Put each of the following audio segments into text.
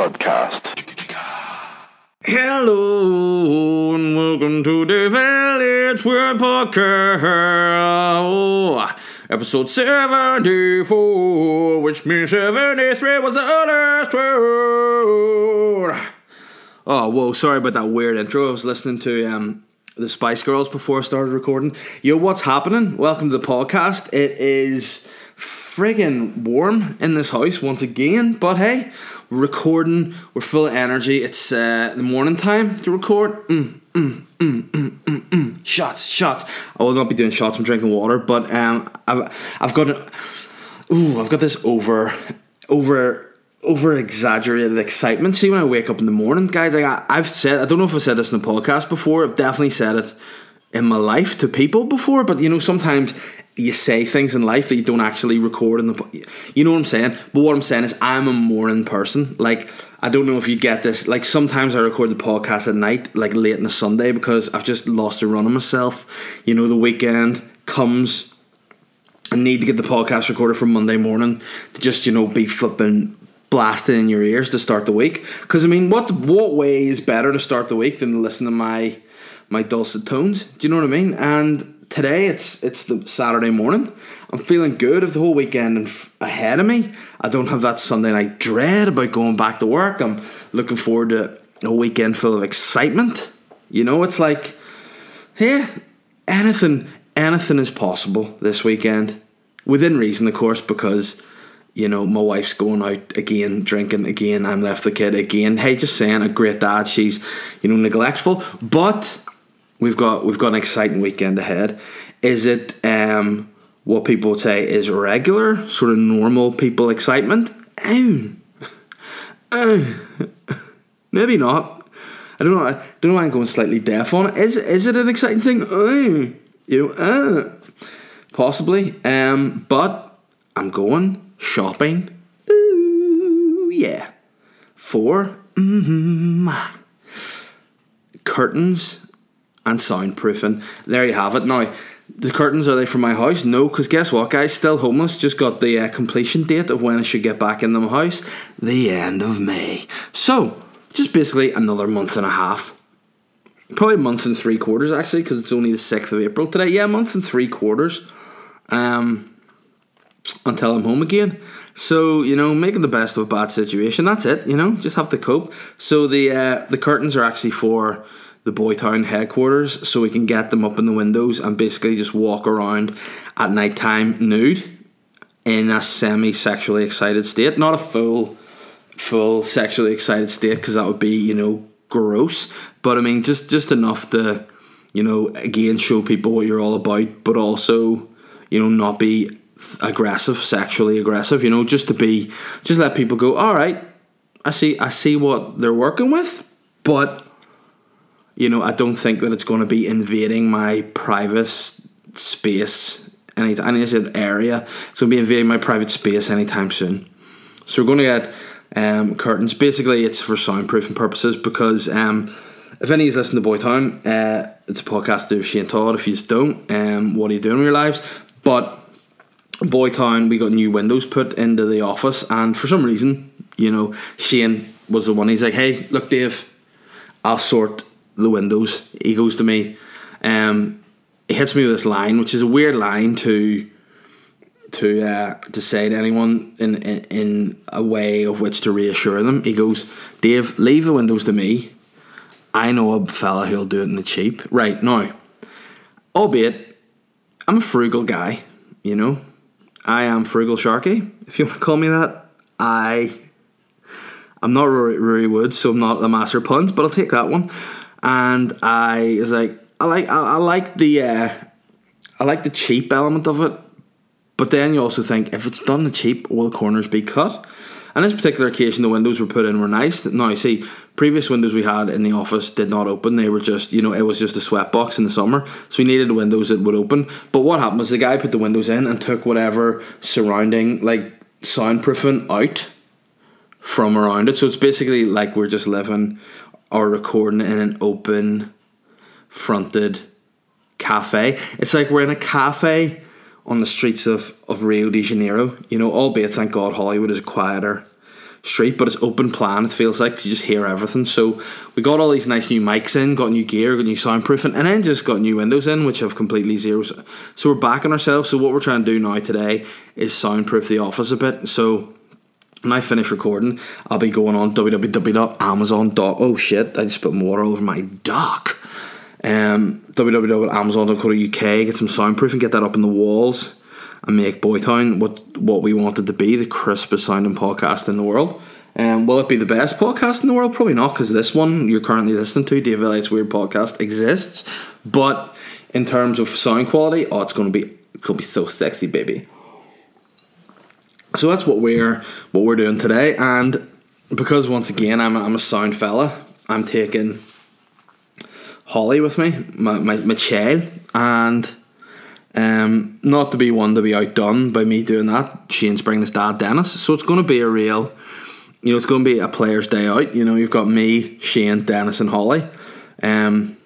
podcast. Hello and welcome to the Village Word Podcast. Oh, episode 74, which means 73 was the last word. Oh, whoa, sorry about that weird intro. I was listening to um, the Spice Girls before I started recording. Yo, what's happening? Welcome to the podcast. It is friggin' warm in this house once again, but hey, we're recording, we're full of energy. It's uh, the morning time to record. Mm, mm, mm, mm, mm, mm. Shots, shots. I will not be doing shots, I'm drinking water, but um, I've, I've got a, ooh, I've got this over, over over exaggerated excitement. See, when I wake up in the morning, guys, like I, I've said, I don't know if I said this in the podcast before. I've definitely said it in my life to people before, but you know, sometimes you say things in life that you don't actually record in the. You know what I'm saying? But what I'm saying is, I'm a morning person. Like, I don't know if you get this. Like, sometimes I record the podcast at night, like late on a Sunday, because I've just lost a run of myself. You know, the weekend comes. I need to get the podcast recorded for Monday morning to just, you know, be flipping blasting in your ears to start the week. Because I mean, what what way is better to start the week than to listen to my my dulcet tones? Do you know what I mean? And today it's it's the Saturday morning. I'm feeling good of the whole weekend and f- ahead of me. I don't have that Sunday night dread about going back to work. I'm looking forward to a weekend full of excitement. You know, it's like, yeah, anything anything is possible this weekend within reason, of course, because you know, my wife's going out again, drinking again, I'm left the kid again. Hey, just saying, a great dad, she's, you know, neglectful. But we've got we've got an exciting weekend ahead. Is it um, what people would say is regular, sort of normal people excitement? maybe not. I don't know. I don't know why I'm going slightly deaf on it. Is is it an exciting thing? you know, possibly. Um, but I'm going shopping. Ooh, yeah. For mm-hmm. curtains and soundproofing. There you have it. Now, the curtains are they for my house? No, because guess what, guys? Still homeless. Just got the uh, completion date of when I should get back in the house. The end of May. So, just basically another month and a half. Probably a month and three quarters, actually, because it's only the 6th of April today. Yeah, a month and three quarters. Um, until I'm home again. So you know, making the best of a bad situation. That's it. You know, just have to cope. So the uh, the curtains are actually for the Boytown headquarters, so we can get them up in the windows and basically just walk around at night time nude in a semi sexually excited state, not a full full sexually excited state because that would be you know gross. But I mean, just just enough to you know again show people what you're all about, but also you know not be aggressive, sexually aggressive, you know, just to be, just let people go, all right, I see, I see what they're working with, but, you know, I don't think that it's going to be invading my private space any, any said area. It's going to be invading my private space anytime soon. So we're going to get um, curtains. Basically, it's for soundproofing purposes because um, if any of you listen to Boytown, uh, it's a podcast to Shane Todd. If you just don't, um, what are you doing in your lives? But Boytown, we got new windows put into the office, and for some reason, you know, Shane was the one. He's like, "Hey, look, Dave, I'll sort the windows." He goes to me, um, he hits me with this line, which is a weird line to to uh, to say to anyone in, in in a way of which to reassure them. He goes, "Dave, leave the windows to me. I know a fella who'll do it in the cheap." Right now, albeit I'm a frugal guy, you know. I am Frugal Sharky, if you want to call me that. I I'm not Rory, Rory Woods, so I'm not a master puns, but I'll take that one. And I was like, I like I, I like the uh, I like the cheap element of it, but then you also think if it's done the cheap, will corners be cut? On this particular occasion, the windows were put in were nice. Now, you see, previous windows we had in the office did not open. They were just, you know, it was just a sweat box in the summer. So we needed windows that would open. But what happened was the guy put the windows in and took whatever surrounding, like, soundproofing out from around it. So it's basically like we're just living or recording in an open fronted cafe. It's like we're in a cafe on the streets of, of Rio de Janeiro, you know, albeit thank God Hollywood is a quieter street, but it's open plan. It feels like, you just hear everything. So we got all these nice new mics in, got new gear, got new soundproofing, and then just got new windows in, which have completely zero. So we're backing ourselves. So what we're trying to do now today is soundproof the office a bit. So when I finish recording, I'll be going on www.amazon. Oh shit! I just put water all over my dock. Um, www.amazon.co.uk. Get some soundproof and get that up in the walls and make Boytown what what we wanted to be the crispest sounding podcast in the world. Um, will it be the best podcast in the world? Probably not, because this one you're currently listening to, David Elliott's Weird Podcast, exists. But in terms of sound quality, oh, it's going to be it's going to be so sexy, baby. So that's what we're what we're doing today, and because once again I'm a, I'm a sound fella, I'm taking Holly with me, my my, child, and um, not to be one to be outdone by me doing that. Shane's bringing his dad Dennis, so it's going to be a real, you know, it's going to be a player's day out. You know, you've got me, Shane, Dennis, and Holly, um,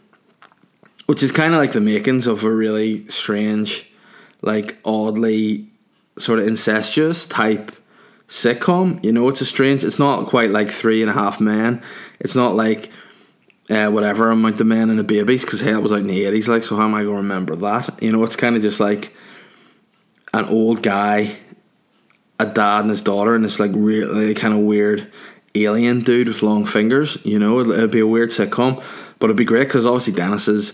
which is kind of like the makings of a really strange, like oddly sort of incestuous type sitcom. You know, it's a strange. It's not quite like Three and a Half Men. It's not like uh, whatever amount of men and the babies because hey, that was out in the eighties. Like, so how am I to remember that? You know, it's kind of just like an old guy, a dad and his daughter, and it's like really kind of weird alien dude with long fingers. You know, it'd, it'd be a weird sitcom, but it'd be great because obviously Dennis is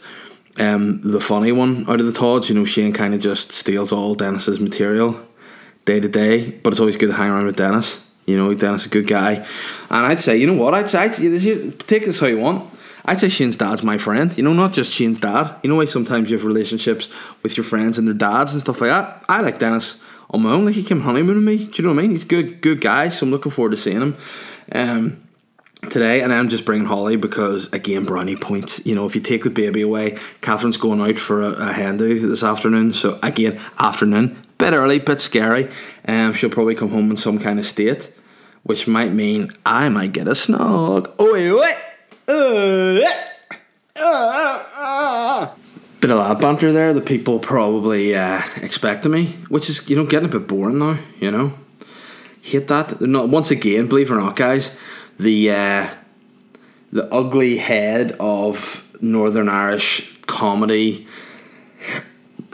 um, the funny one out of the Todds. You know, Shane kind of just steals all Dennis's material day to day, but it's always good to hang around with Dennis. You know, Dennis is a good guy, and I'd say, you know what, I'd say, I'd take this how you want. I'd say Shane's dad's my friend. You know, not just Shane's dad. You know why sometimes you have relationships with your friends and their dads and stuff like that. I like Dennis on my own. Like he came honeymooning me. Do you know what I mean? He's a good, good guy. So I'm looking forward to seeing him. Um, today, and I'm just bringing Holly because again, brownie points. You know, if you take the baby away, Catherine's going out for a, a hen do this afternoon. So again, afternoon, bit early, bit scary. Um, she'll probably come home in some kind of state, which might mean I might get a snog. Oh wait. Uh, uh, uh, Bit of lad banter there that people probably uh, expect of me, which is you know getting a bit boring now. You know, hate that. Not once again, believe it or not, guys. The uh, the ugly head of Northern Irish comedy,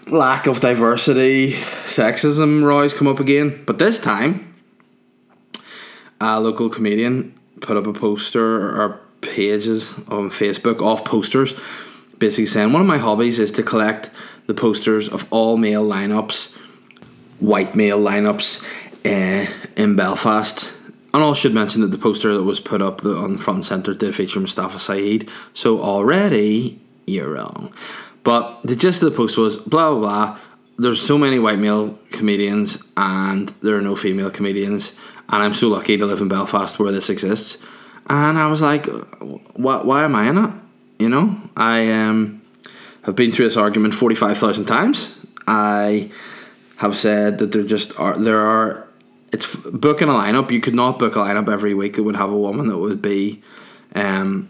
lack of diversity, sexism rise come up again. But this time, a local comedian put up a poster or pages on Facebook of posters, basically saying one of my hobbies is to collect the posters of all male lineups, white male lineups uh, in Belfast. And I should mention that the poster that was put up on the front and centre did feature Mustafa Saeed. So already you're wrong. But the gist of the post was blah blah blah. There's so many white male comedians and there are no female comedians. And I'm so lucky to live in Belfast where this exists and I was like, why, why am I in it? You know, I um, have been through this argument 45,000 times. I have said that there just are, there are, it's booking a lineup. You could not book a lineup every week that would have a woman that would be um,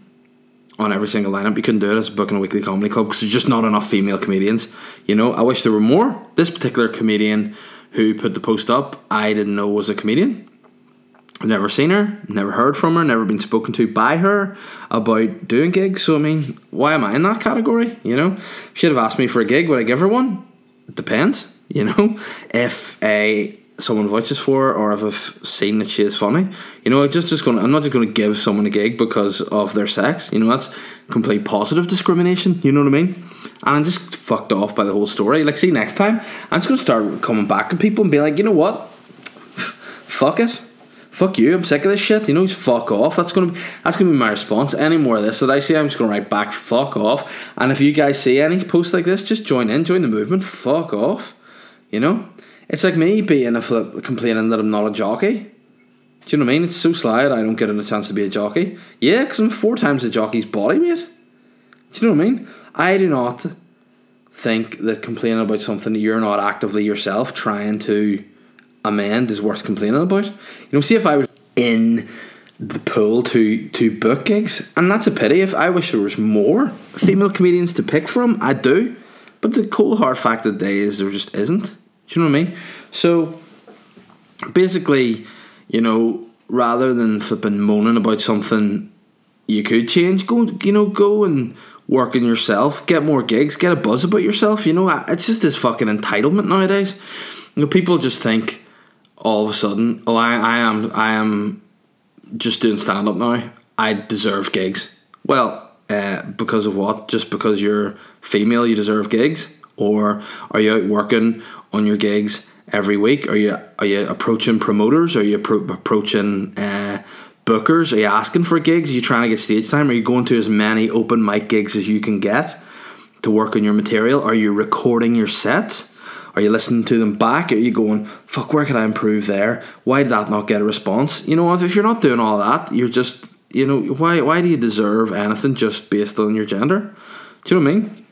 on every single lineup. You couldn't do it as booking a weekly comedy club because there's just not enough female comedians. You know, I wish there were more. This particular comedian who put the post up, I didn't know was a comedian. I've never seen her, never heard from her, never been spoken to by her about doing gigs. So I mean, why am I in that category? You know, she'd have asked me for a gig. Would I give her one? It depends. You know, if a someone vouches for or if I've seen that she is funny, you know, I just just going. I'm not just to give someone a gig because of their sex. You know, that's complete positive discrimination. You know what I mean? And I'm just fucked off by the whole story. Like, see, next time I'm just to start coming back to people and be like, you know what? Fuck it fuck you, I'm sick of this shit. You know, just fuck off. That's gonna be that's gonna be my response. Any more of this that I see, I'm just gonna write back, fuck off. And if you guys see any posts like this, just join in, join the movement, fuck off. You know? It's like me being a flip complaining that I'm not a jockey. Do you know what I mean? It's so sly I don't get a chance to be a jockey. Yeah, because I'm four times a jockey's body weight. Do you know what I mean? I do not think that complaining about something that you're not actively yourself trying to amend is worth complaining about. You know, see if I was in the pool to to book gigs, and that's a pity. If I wish there was more female comedians to pick from, I do. But the cold hard fact of the day is there just isn't. Do you know what I mean? So basically, you know, rather than flipping moaning about something you could change, go you know go and work on yourself, get more gigs, get a buzz about yourself. You know, it's just this fucking entitlement nowadays. You know, people just think all of a sudden, oh, I, I am I am just doing stand up now. I deserve gigs. Well, uh, because of what? Just because you're female, you deserve gigs, or are you out working on your gigs every week? Are you are you approaching promoters? Are you pro- approaching uh, bookers? Are you asking for gigs? Are you trying to get stage time? Are you going to as many open mic gigs as you can get to work on your material? Are you recording your sets? Are you listening to them back? Are you going, fuck, where can I improve there? Why did that not get a response? You know, if you're not doing all that, you're just, you know, why, why do you deserve anything just based on your gender? Do you know what I mean?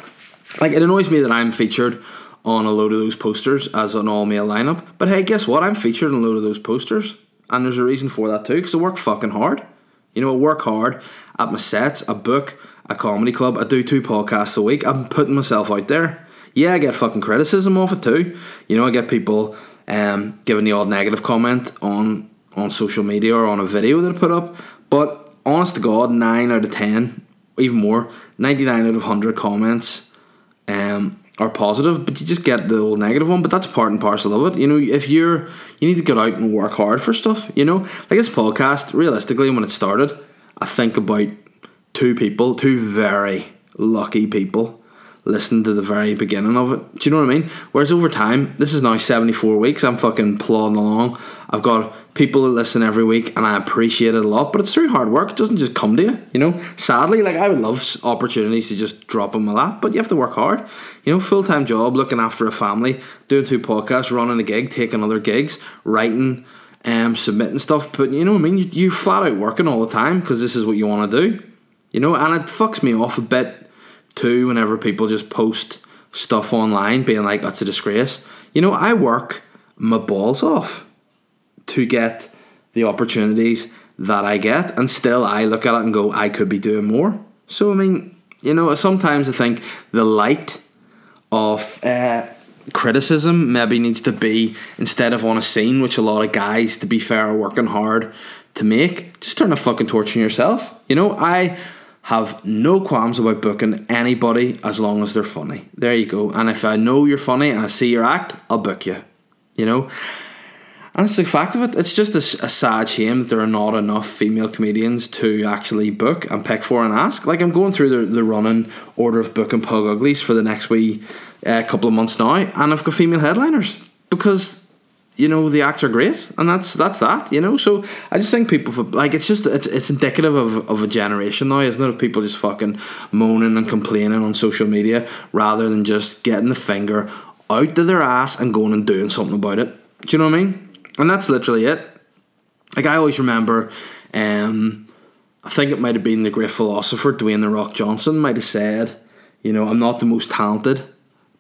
Like, it annoys me that I'm featured on a load of those posters as an all male lineup. But hey, guess what? I'm featured on a load of those posters. And there's a reason for that too, because I work fucking hard. You know, I work hard at my sets, I book a comedy club, I do two podcasts a week. I'm putting myself out there. Yeah, I get fucking criticism off it too. You know, I get people um, giving the odd negative comment on on social media or on a video that I put up. But honest to God, nine out of ten, even more, ninety nine out of hundred comments um, are positive, but you just get the old negative one. But that's part and parcel of it. You know, if you're you need to get out and work hard for stuff. You know, like this podcast. Realistically, when it started, I think about two people, two very lucky people listen to the very beginning of it. Do you know what I mean? Whereas over time, this is now 74 weeks, I'm fucking plodding along. I've got people that listen every week and I appreciate it a lot, but it's through hard work. It doesn't just come to you, you know? Sadly, like I would love opportunities to just drop in my lap, but you have to work hard. You know, full time job, looking after a family, doing two podcasts, running a gig, taking other gigs, writing, um, submitting stuff. But you know what I mean? You, you're flat out working all the time because this is what you want to do. You know, and it fucks me off a bit too whenever people just post stuff online being like that's a disgrace. You know, I work my balls off to get the opportunities that I get and still I look at it and go I could be doing more. So I mean, you know, sometimes I think the light of uh, criticism maybe needs to be instead of on a scene, which a lot of guys, to be fair, are working hard to make, just turn a fucking torch on yourself. You know, I have no qualms about booking anybody as long as they're funny. There you go. And if I know you're funny and I see your act, I'll book you. You know? And it's the fact of it, it's just a, a, sad shame that there are not enough female comedians to actually book and pick for and ask. Like, I'm going through the, the running order of booking Pug Uglies for the next wee uh, couple of months now, and I've got female headliners because you know the acts are great and that's that's that you know? So i just think people like it's just it's, it's indicative of, of a generation now isn't it of people just fucking moaning and complaining on social media rather than just getting the finger out of their ass and going and doing something about it. Do you know what i mean? And that's literally it. Like i always remember um i think it might have been the great philosopher dwayne the rock johnson might have said you know i'm not the most talented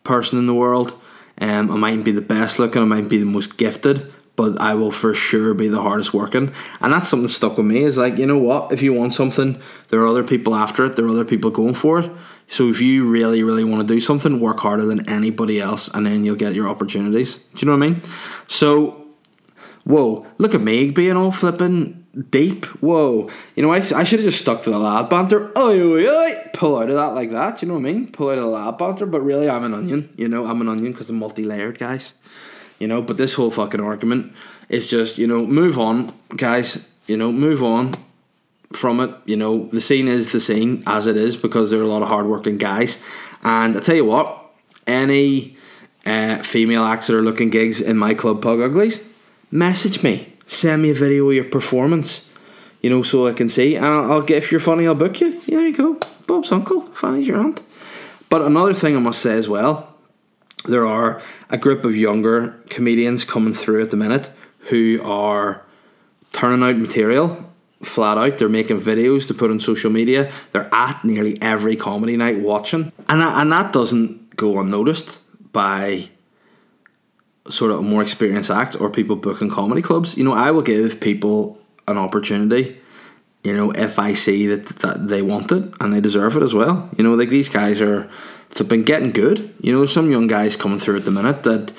person in the world um, I mightn't be the best looking, I might be the most gifted, but I will for sure be the hardest working. And that's something that stuck with me is like, you know what? If you want something, there are other people after it, there are other people going for it. So if you really, really want to do something, work harder than anybody else, and then you'll get your opportunities. Do you know what I mean? So, whoa, look at me being all flipping deep. Whoa. You know, I, I should have just stuck to the lad banter. Oi, oi, oi. Pull out of that like that. You know what I mean? Pull out of the lad banter. But really, I'm an onion. You know, I'm an onion because I'm multi layered, guys. You know, but this whole fucking argument is just, you know, move on, guys. You know, move on from it. You know, the scene is the scene as it is because there are a lot of hardworking guys. And I tell you what, any uh, female are looking gigs in my club, Pug Uglies, message me send me a video of your performance, you know, so I can see. And I'll, I'll get if you're funny, I'll book you. There you go, Bob's uncle. Fanny's your aunt. But another thing I must say as well, there are a group of younger comedians coming through at the minute who are turning out material flat out. They're making videos to put on social media. They're at nearly every comedy night watching, and that, and that doesn't go unnoticed by sort of a more experienced acts or people booking comedy clubs, you know, I will give people an opportunity. You know, if I see that, that they want it and they deserve it as well. You know, like these guys are they've been getting good. You know, some young guys coming through at the minute that,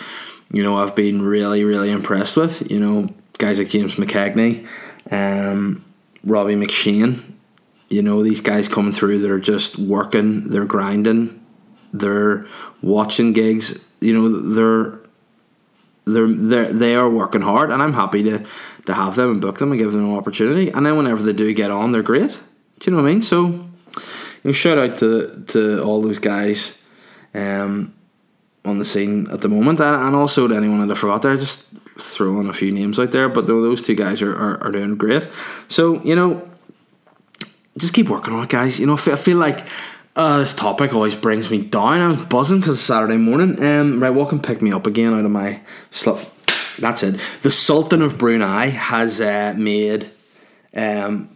you know, I've been really, really impressed with. You know, guys like James McKegney, um, Robbie McShane. You know these guys coming through that are just working, they're grinding, they're watching gigs. You know they're they're they're they are working hard, and I'm happy to to have them and book them and give them an opportunity. And then whenever they do get on, they're great. Do you know what I mean? So, you know, shout out to to all those guys um, on the scene at the moment, and, and also to anyone that I forgot there. Just throwing a few names out there, but those two guys are, are, are doing great. So you know, just keep working on it, guys. You know, I feel like. Uh, this topic always brings me down. I was buzzing because it's Saturday morning. Um, right, what can pick me up again out of my slip? That's it. The Sultan of Brunei has uh, made um,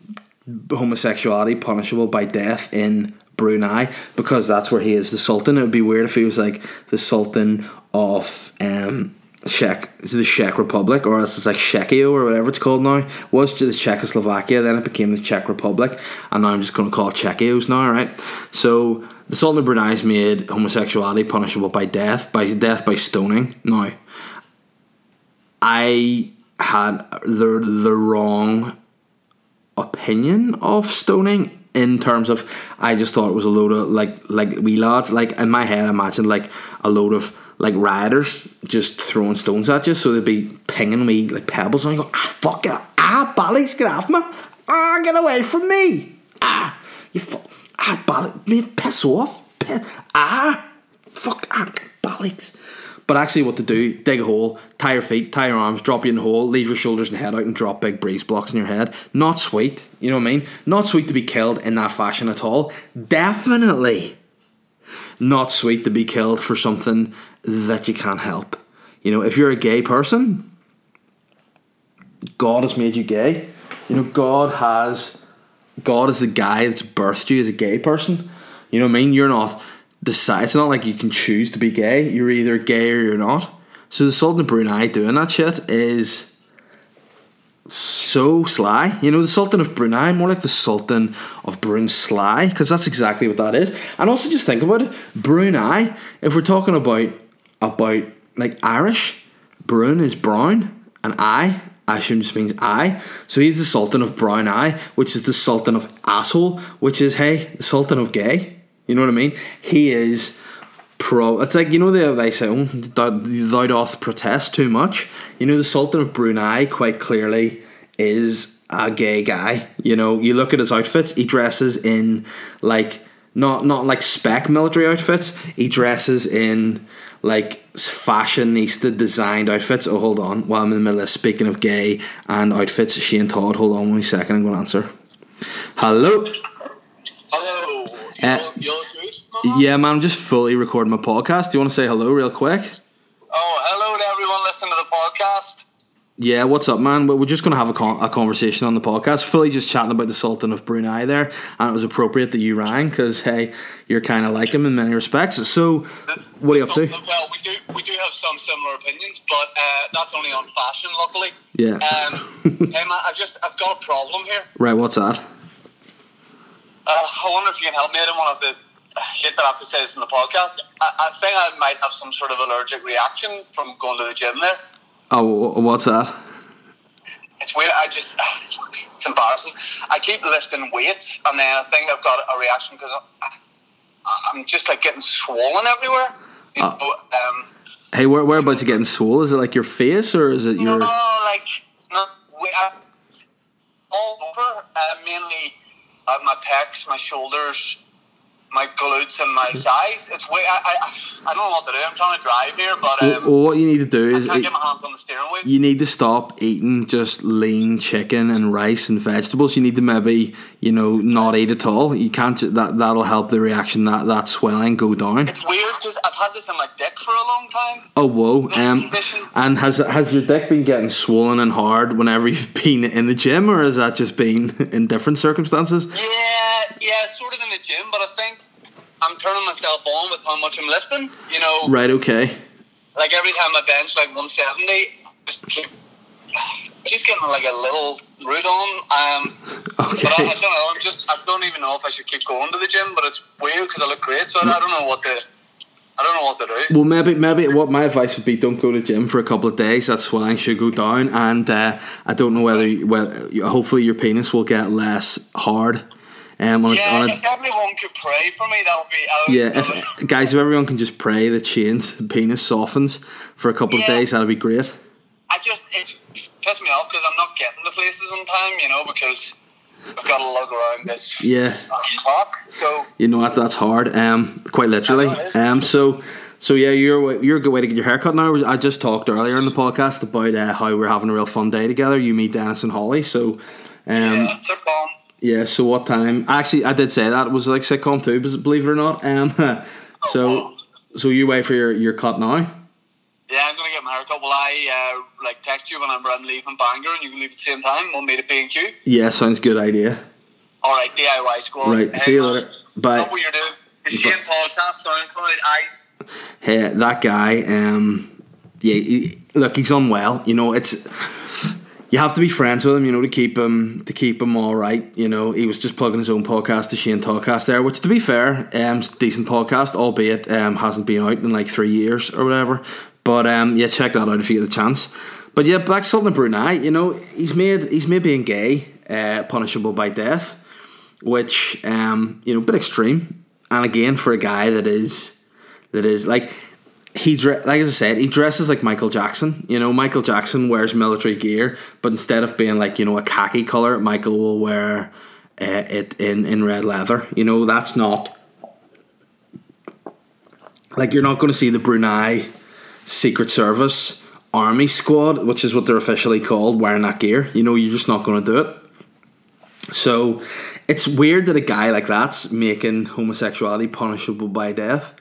homosexuality punishable by death in Brunei because that's where he is the Sultan. It would be weird if he was like the Sultan of um, Czech, the Czech Republic, or else it's like Czechia or whatever it's called now. Was to the Czechoslovakia, then it became the Czech Republic, and now I'm just going to call it Czechios now, right? So the Sultan of Brunei's made homosexuality punishable by death, by death by stoning. Now, I had the the wrong opinion of stoning in terms of I just thought it was a load of like like we lads like in my head I imagined like a load of like rioters just throwing stones at you so they'd be pinging me like pebbles and I go ah fuck it ah bally's get off me ah get away from me ah you fuck ah bally mate piss off ah fuck ah bally's but actually, what to do? Dig a hole, tie your feet, tie your arms, drop you in the hole, leave your shoulders and head out, and drop big breeze blocks in your head. Not sweet, you know what I mean? Not sweet to be killed in that fashion at all. Definitely not sweet to be killed for something that you can't help. You know, if you're a gay person, God has made you gay. You know, God has God is the guy that's birthed you as a gay person. You know what I mean? You're not decide. It's not like you can choose to be gay. You're either gay or you're not. So the Sultan of Brunei doing that shit is so sly. You know, the Sultan of Brunei, more like the Sultan of Brunei Sly, because that's exactly what that is. And also just think about it, Brunei. If we're talking about about like Irish, Brun is brown, and I. I assume just means I. So he's the Sultan of Brown Eye, which is the Sultan of Asshole, which is, hey, the Sultan of Gay. You know what I mean? He is pro. It's like you know the they say, oh, "Thou doth protest too much." You know the Sultan of Brunei quite clearly is a gay guy. You know, you look at his outfits. He dresses in like not not like spec military outfits. He dresses in like fashionista designed outfits. Oh, hold on. While I'm in the middle of speaking of gay and outfits, Shane Todd. Hold on one second. I'm going to answer. Hello. Uh, yeah, man, I'm just fully recording my podcast. Do you want to say hello real quick? Oh, hello to everyone listening to the podcast. Yeah, what's up, man? We're just going to have a, con- a conversation on the podcast. Fully just chatting about the Sultan of Brunei there, and it was appropriate that you rang because hey, you're kind of like him in many respects. So, what are you up to? Well, we do we do have some similar opinions, but uh, that's only on fashion, luckily. Yeah. Um, hey, man, I just I've got a problem here. Right, what's that? Uh, I wonder if you can help me. I don't want to have to I hate that I have to say this in the podcast. I, I think I might have some sort of allergic reaction from going to the gym there. Oh, what's that? It's weird. I just, it's embarrassing. I keep lifting weights, and then I think I've got a reaction because I'm, I'm just like getting swollen everywhere. You Oh. know, um, Hey, where whereabouts you getting swollen? Is it like your face or is it your? no, like not we- I- all over. Uh, mainly uh, my pecs, my shoulders, my glutes, and my thighs. It's way. I, I I don't know what to do. I'm trying to drive here, but um, Well, what you need to do is can't get my hands on the steering wheel. you need to stop eating just lean chicken and rice and vegetables. You need to maybe you know not eat at all. You can't. That that'll help the reaction that that swelling go down. It's weird because I've had this in my dick for a long time. Oh whoa! Um, and has has your dick been getting swollen and hard whenever you've been in the gym, or has that just been in different circumstances? Yeah, yeah, sort of in the gym, but I think I'm turning myself on with how much I'm lifting. You know, Right. Okay. like every time I bench like 170, just keep just getting like a little root on. Um, but I, I don't know. I'm just I don't even know if I should keep going to the gym, but it's weird because I look great, so I, I don't know what to. I don't know what to do. Well, maybe maybe what my advice would be: don't go to the gym for a couple of days. That I should go down, and uh, I don't know whether well, hopefully your penis will get less hard. Um, on a, Yeah, on a, if everyone could pray for me, that would be. Would yeah, if, guys, if everyone can just pray that Shane's penis softens for a couple of days, that'd be great. I just it's pissed me off because I'm not getting the places on time, you know, because I've got to lug around this Yeah. clock. So You know that that's hard. Um, quite literally. I know it is. Um, so so yeah, you're you're a good way to get your haircut now. I just talked earlier in the podcast about uh, how we're having a real fun day together. You, meet Dennis, and Holly. So. Um, yeah, bomb. Yeah, so what time? Actually, I did say that it was like sitcom too, believe it or not. Um, so, so you wait for your, your cut now. Yeah, I'm gonna get my haircut. Will I uh, like text you whenever I'm leaving Bangor, and you can leave at the same time? We'll meet at B and Q. Yeah, sounds good idea. All right, DIY squad. Right, see you later. Bye. What you're doing. The Shane podcast, SoundCloud. I Hey, that guy. Um, yeah, he, look, he's unwell. You know, it's you have to be friends with him. You know, to keep him to keep him all right. You know, he was just plugging his own podcast, the Shane Talkcast, there, which to be fair, um, decent podcast, albeit um, hasn't been out in like three years or whatever. But um, yeah, check that out if you get the chance. But yeah, back to something Brunei. You know, he's made he's made being gay uh, punishable by death, which um, you know, a bit extreme. And again, for a guy that is that is like he like as I said, he dresses like Michael Jackson. You know, Michael Jackson wears military gear, but instead of being like you know a khaki color, Michael will wear uh, it in in red leather. You know, that's not like you're not going to see the Brunei Secret Service Army Squad, which is what they're officially called, wearing that gear. You know, you're just not going to do it. So it's weird that a guy like that's making homosexuality punishable by death,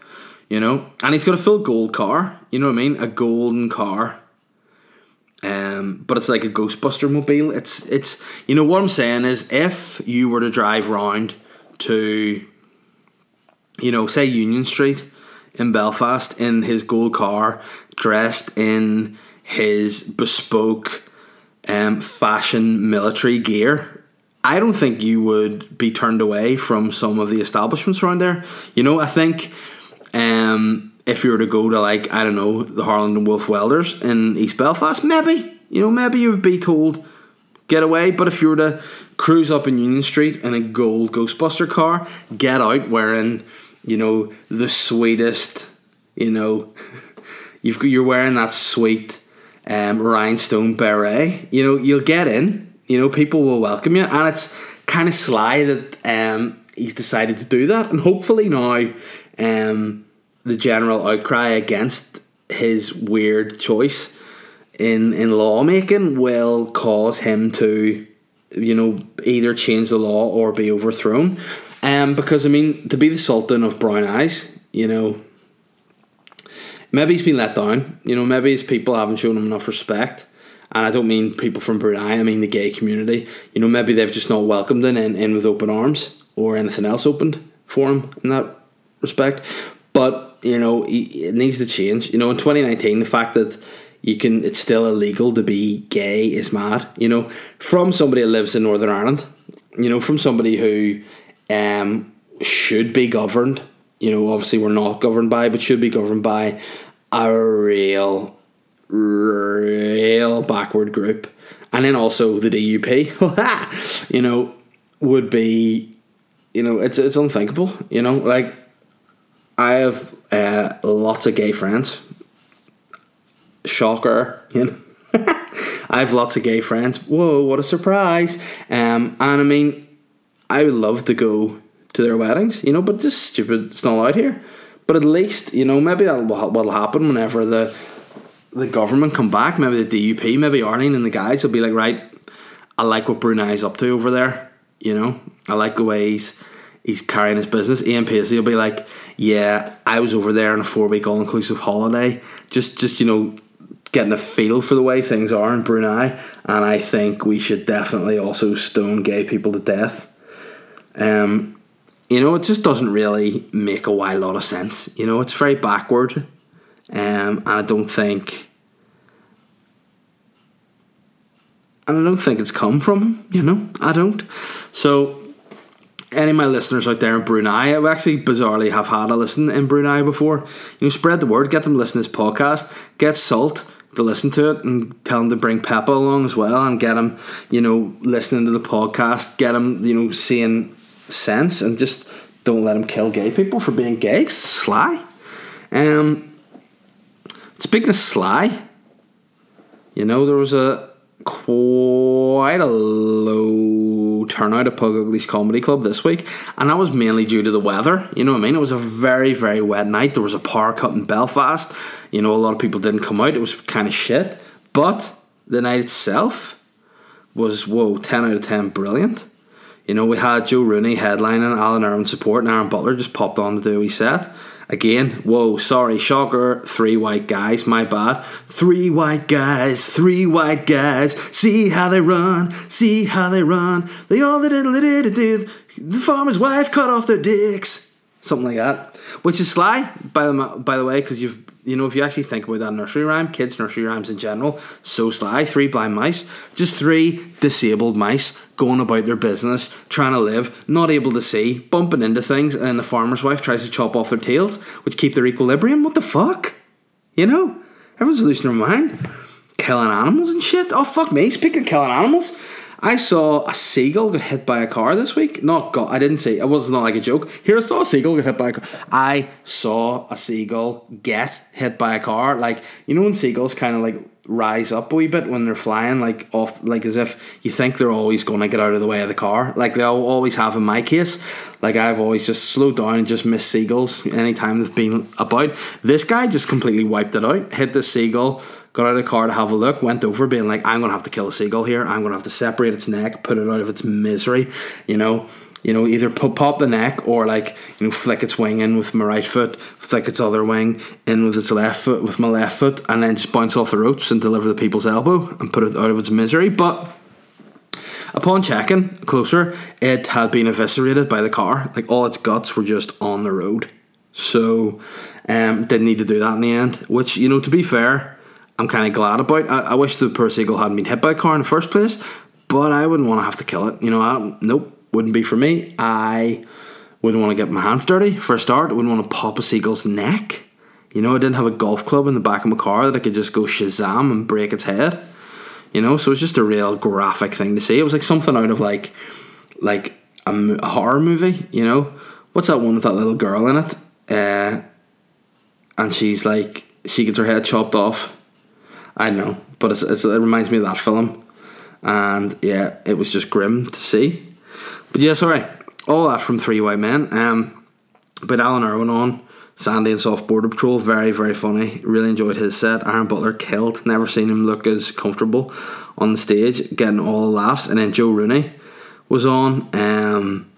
you know. And he's got a full gold car, you know what I mean? A golden car. Um, but it's like a Ghostbuster mobile. It's it's you know what I'm saying is if you were to drive round to you know, say Union Street in Belfast in his gold car, dressed in his bespoke um, fashion military gear, I don't think you would be turned away from some of the establishments around there. You know, I think um, if you were to go to like I don't know the Harland and Wolff Welders in East Belfast, maybe you know maybe you would be told get away. But if you were to cruise up in Union Street in a gold Ghostbuster car, get out wearing you know the sweetest you know you've you're wearing that sweet um, rhinestone beret. You know you'll get in. You know people will welcome you, and it's kind of sly that um, he's decided to do that, and hopefully now. Um, the general outcry against his weird choice in in lawmaking will cause him to you know either change the law or be overthrown um because i mean to be the sultan of brown eyes you know maybe he's been let down you know maybe his people haven't shown him enough respect and I don't mean people from Brunei, I mean the gay community. You know, maybe they've just not welcomed him in, in with open arms or anything else opened for him in that respect. But, you know, it needs to change. You know, in 2019, the fact that you can, it's still illegal to be gay is mad. You know, from somebody that lives in Northern Ireland, you know, from somebody who um, should be governed, you know, obviously we're not governed by, but should be governed by a real real backward group, and then also the DUP, you know, would be, you know, it's it's unthinkable. You know, like I have uh, lots of gay friends. Shocker, you know. I have lots of gay friends. Whoa, what a surprise! Um, and I mean, I would love to go to their weddings, you know, but just stupid, it's not allowed here. But at least, you know, maybe that'll what'll happen whenever the the government come back, maybe the DUP, maybe Arlene and the guys will be like, right, I like what Brunei's up to over there. You know, I like the way he's he's carrying his business. Ian Paisley will be like, yeah, I was over there on a four week all inclusive holiday, just just you know, getting a feel for the way things are in Brunei, and I think we should definitely also stone gay people to death. Um, you know, it just doesn't really make a wild lot of sense. You know, it's very backward. Um, and I don't think, and I don't think it's come from him. You know, I don't. So, any of my listeners out there in Brunei, I actually bizarrely have had a listen in Brunei before. You know, spread the word, get them to listen to this podcast, get Salt to listen to it, and tell them to bring Peppa along as well, and get them, you know, listening to the podcast, get them, you know, seeing sense, and just don't let them kill gay people for being gay. It's sly. Um, speaking of sly, you know, there was a quite a low turnout at Pug Ugly's Comedy Club this week, and that was mainly due to the weather. You know what I mean? It was a very, very wet night. There was a power cut in Belfast. You know, a lot of people didn't come out. It was kind of shit. But the night itself was, whoa, 10 out of 10, brilliant. You know, we had Joe Rooney headlining, Alan Irwin support, and Aaron Butler just popped on to do wee set. Again, whoa, sorry, shocker, three white guys, my bad. Three white guys, three white guys, see how they run, see how they run. They all did it, do. The farmer's wife cut off their dicks. Something like that. Which is sly, by the, by the way, because you've you know, if you actually think about that nursery rhyme, kids' nursery rhymes in general, so sly. Three blind mice, just three disabled mice going about their business, trying to live, not able to see, bumping into things, and then the farmer's wife tries to chop off their tails, which keep their equilibrium. What the fuck? You know? Everyone's losing their mind. Killing animals and shit. Oh, fuck me. Speaking of killing animals, I saw a seagull get hit by a car this week. Not got. I didn't say it was not like a joke. Here I saw a seagull get hit by a car. I saw a seagull get hit by a car. Like you know when seagulls kind of like rise up a wee bit when they're flying, like off, like as if you think they're always going to get out of the way of the car. Like they always have in my case. Like I've always just slowed down and just missed seagulls anytime they've been about. This guy just completely wiped it out. Hit the seagull got out of the car to have a look, went over being like, I'm gonna have to kill a seagull here, I'm gonna have to separate its neck, put it out of its misery, you know. You know, either pop, the neck or like, you know, flick its wing in with my right foot, flick its other wing in with its left foot with my left foot, and then just bounce off the ropes and deliver the people's elbow and put it out of its misery. But upon checking closer, it had been eviscerated by the car. Like all its guts were just on the road. So um, didn't need to do that in the end. Which, you know, to be fair, I'm kind of glad about. I, I, wish the poor seagull hadn't been hit by a car in the first place, but I wouldn't want to have to kill it. You know, I, nope, wouldn't be for me. I wouldn't want to get my hands dirty for a start. I wouldn't want to pop a seagull's neck. You know, I didn't have a golf club in the back of my car that I could just go shazam and break its head. You know, so it was just a real graphic thing to see. It was like something out of like, like a, a horror movie. You know, what's that one with that little girl in it? Uh, and she's like, she gets her head chopped off I don't know, but it's, it's, it reminds me of that film, and yeah, it was just grim to see. But all right, all that from Three White Men. Um, but Alan Irwin on Sandy and Soft Border Patrol, very very funny. Really enjoyed his set. Aaron Butler killed. Never seen him look as comfortable on the stage, getting all the laughs. And then Joe Rooney was on. Um,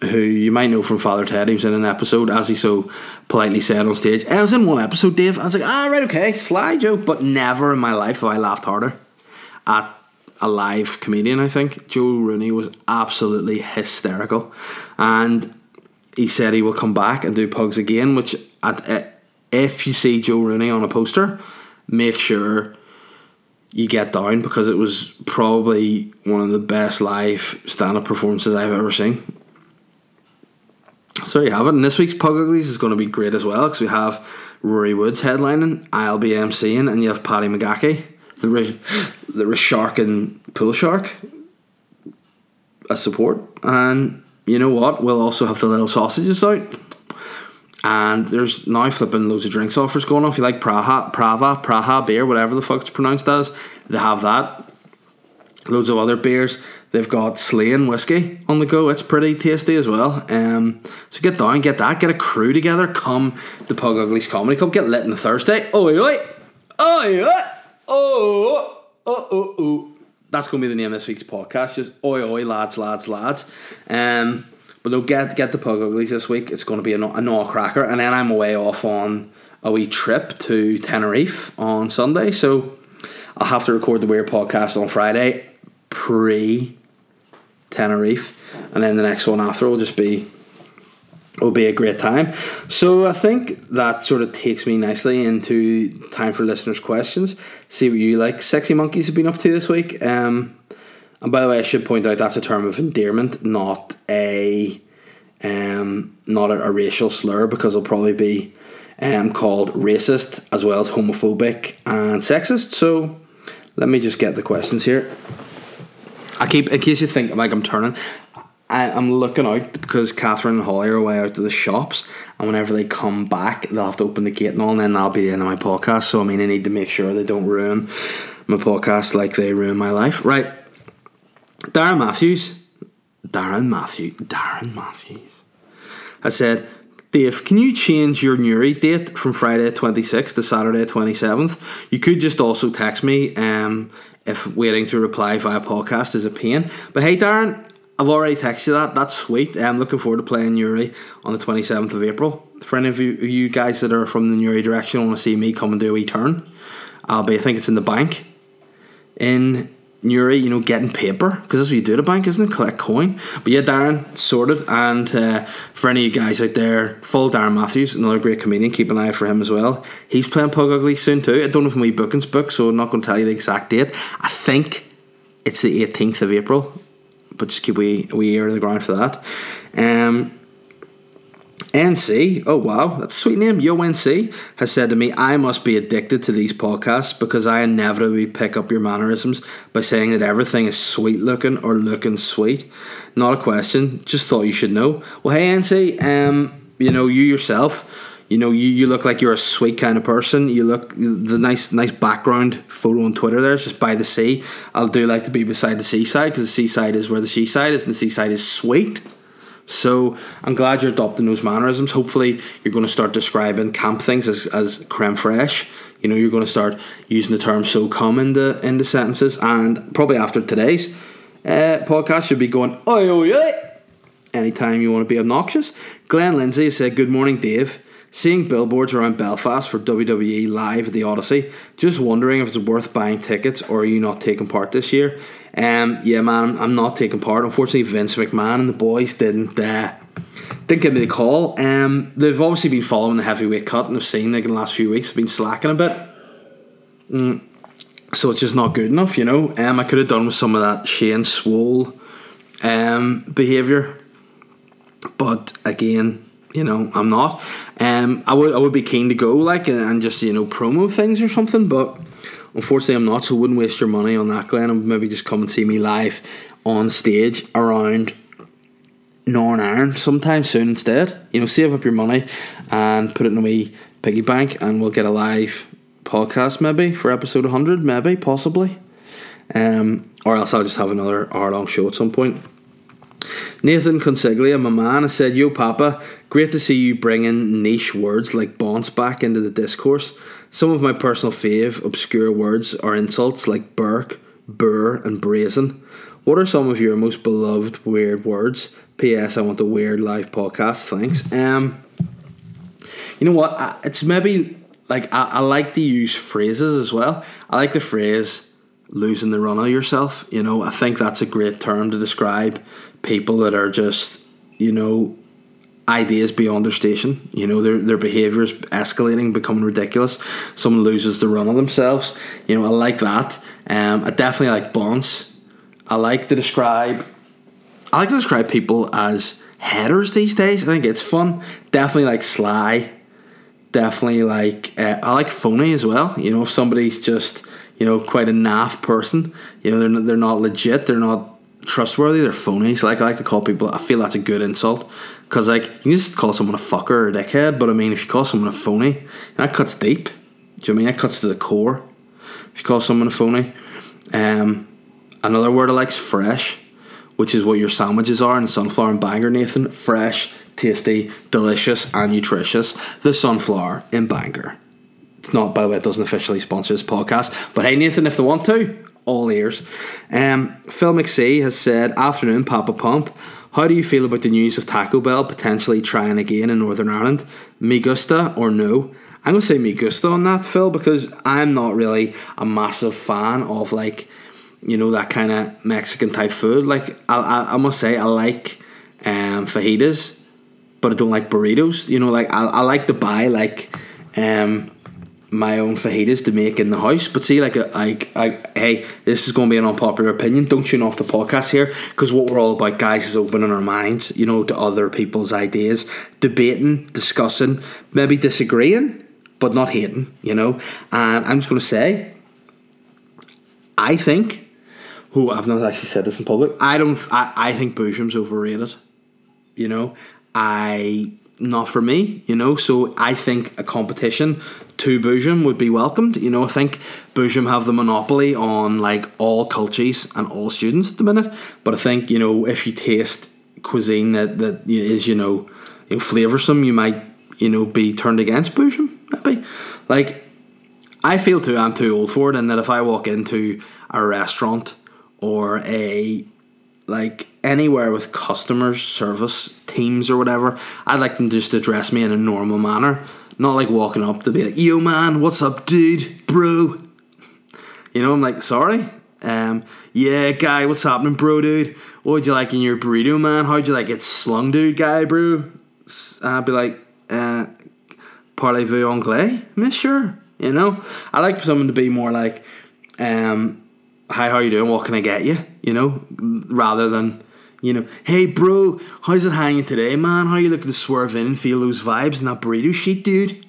who you might know from Father Ted. He was in an episode, as he so politely said on stage. I was in one episode, Dave. I was like, ah, right, okay, sly joke. But never in my life have I laughed harder at a live comedian, I think. Joe Rooney was absolutely hysterical. And he said he will come back and do pugs again, which at, uh, if you see Joe Rooney on a poster, make sure you get down because it was probably one of the best live stand up performances I've ever seen. So you have it. And this week's Pug is going to be great as well because we have Rory Woods headlining, I'll be MCing, and you have Paddy McGackie, the re- the and pool shark, a support. And you know what? We'll also have the little sausages out. And there's now flipping loads of drinks offers going on. If you like Praha, Prava, Praha beer, whatever the fuck it's pronounced as, they have that. Loads of other beers. They've got Slane whiskey on the go. It's pretty tasty as well. Um, so get down, get that, get a crew together. Come the Pug Uglies Comedy Club. Get lit on Thursday. Oi oi, oi oi, oh oh oh oh. That's going to be the name of this week's podcast. Just oi oi lads lads lads. Um, but no, get get the Pug Uglies this week. It's going to be a, a gnaw cracker, and then I'm away off on a wee trip to Tenerife on Sunday. So I'll have to record the Weird podcast on Friday pre Tenerife, and then the next one after will just be will be a great time. So I think that sort of takes me nicely into time for listeners' questions. See what you like, sexy monkeys have been up to this week. Um, and by the way, I should point out that's a term of endearment, not a um, not a, a racial slur because it'll probably be um, called racist as well as homophobic and sexist. So let me just get the questions here. I keep in case you think like I'm turning. I, I'm looking out because Catherine and Holly are away out to the shops, and whenever they come back, they'll have to open the gate and all, and then I'll be the end of my podcast. So I mean, I need to make sure they don't ruin my podcast like they ruin my life. Right, Darren Matthews, Darren Matthew, Darren Matthews. I said, Dave, can you change your Newry date from Friday 26th to Saturday 27th? You could just also text me um, if waiting to reply via podcast is a pain. But hey, Darren, I've already texted you that. That's sweet. I'm looking forward to playing Newry on the 27th of April. For any of you, you guys that are from the Newry direction want to see me come and do a wee turn, I'll be, I think it's in the bank in Newry, you know, getting paper because that's what you do at a bank, isn't it? Collect coin. But yeah, Darren sorted. And uh, for any of you guys out there, follow Darren Matthews, another great comedian. Keep an eye out for him as well. He's playing Pug Ugly soon too. I don't know if my bookings book, so I'm not going to tell you the exact date. I think it's the 18th of April, but just keep a wee ear to the ground for that. Um, NC, oh wow, that's a sweet name. Yo NC has said to me, I must be addicted to these podcasts because I inevitably pick up your mannerisms by saying that everything is sweet looking or looking sweet. Not a question, just thought you should know. Well, hey NC, um, you know, you yourself, you know, you, you look like you're a sweet kind of person. You look the nice nice background photo on Twitter there, it's just by the sea. I'll do like to be beside the seaside because the seaside is where the seaside is, and the seaside is sweet. So I'm glad you're adopting those mannerisms. Hopefully, you're going to start describing camp things as, as creme fraiche. You know, you're going to start using the term so come in the, in the sentences. And probably after today's uh, podcast, you'll be going, oi, oi, oi, anytime you want to be obnoxious. Glenn Lindsay said, Good morning, Dave. Seeing billboards around Belfast for WWE live at the Odyssey, just wondering if it's worth buying tickets or are you not taking part this year? Um, yeah, man, I'm not taking part. Unfortunately, Vince McMahon and the boys didn't uh, didn't give me the call. Um, they've obviously been following the heavyweight cut and I've seen like in the last few weeks, been slacking a bit. Mm, so it's just not good enough, you know. Um, I could have done with some of that Shane Swole um, behaviour, but again, you know, I'm not. Um, I would I would be keen to go like and just you know promo things or something, but unfortunately I'm not. So wouldn't waste your money on that, Glenn. And maybe just come and see me live on stage around Northern Ireland sometime soon instead. You know, save up your money and put it in a wee piggy bank, and we'll get a live podcast maybe for episode 100, maybe possibly. Um, or else I'll just have another hour long show at some point. Nathan Consiglia, my man, has said, Yo, Papa, great to see you bringing niche words like bonce back into the discourse. Some of my personal fave obscure words are insults like burk, burr, and brazen. What are some of your most beloved weird words? P.S. I want a weird live podcast. Thanks. Um, you know what? I, it's maybe like I, I like to use phrases as well. I like the phrase losing the run of yourself. You know, I think that's a great term to describe people that are just, you know, ideas beyond their station. You know, their their behaviour is escalating, becoming ridiculous. Someone loses the run of themselves. You know, I like that. Um, I definitely like bonds. I like to describe. I like to describe people as headers these days. I think it's fun. Definitely like sly. Definitely like uh, I like phony as well. You know, if somebody's just you know quite a naff person, you know they're not, they're not legit. They're not trustworthy. They're phonies. Like I like to call people. I feel that's a good insult because like you can just call someone a fucker or a dickhead, but I mean if you call someone a phony, that cuts deep. Do you know I mean that cuts to the core? If you call someone a phony, um, another word I like is fresh, which is what your sandwiches are in sunflower and banger, Nathan. Fresh, tasty, delicious, and nutritious. The sunflower in banger. It's not, by the way, it doesn't officially sponsor this podcast, but hey, Nathan, if they want to, all ears. Um, Phil McSee has said, Afternoon, Papa Pump. How do you feel about the news of Taco Bell potentially trying again in Northern Ireland? Me gusta or no? I'm to say me gusta on that, Phil, because I'm not really a massive fan of, like, you know, that kind of Mexican type food. Like, I, I, I must say, I like um, fajitas, but I don't like burritos. You know, like, I, I like to buy, like, um, my own fajitas to make in the house. But see, like, I, I, hey, this is going to be an unpopular opinion. Don't tune off the podcast here because what we're all about, guys, is opening our minds, you know, to other people's ideas, debating, discussing, maybe disagreeing, but not hating, you know. And I'm just going to say, I think, who I've not actually said this in public, I don't, I, I think Boojum's overrated. You know, I not for me, you know. So I think a competition to Boojum would be welcomed. You know, I think Boojum have the monopoly on like all cultures and all students at the minute. But I think you know if you taste cuisine that that is you know, flavoursome, you might you know be turned against Boojum. Maybe like I feel too I'm too old for it, and that if I walk into a restaurant or a like anywhere with customer service teams or whatever, I'd like them just to address me in a normal manner. Not like walking up to be like, yo man, what's up, dude, bro? You know, I'm like, sorry. Um, yeah, guy, what's happening, bro, dude? What would you like in your burrito, man? How'd you like it slung, dude, guy, bro? And I'd be like, uh, parlez-vous anglais, monsieur? You know, I like someone to be more like, um, hi, how you doing? What can I get you? You know, rather than, you know, hey bro, how's it hanging today, man? How you looking to swerve in and feel those vibes in that burrito sheet, dude?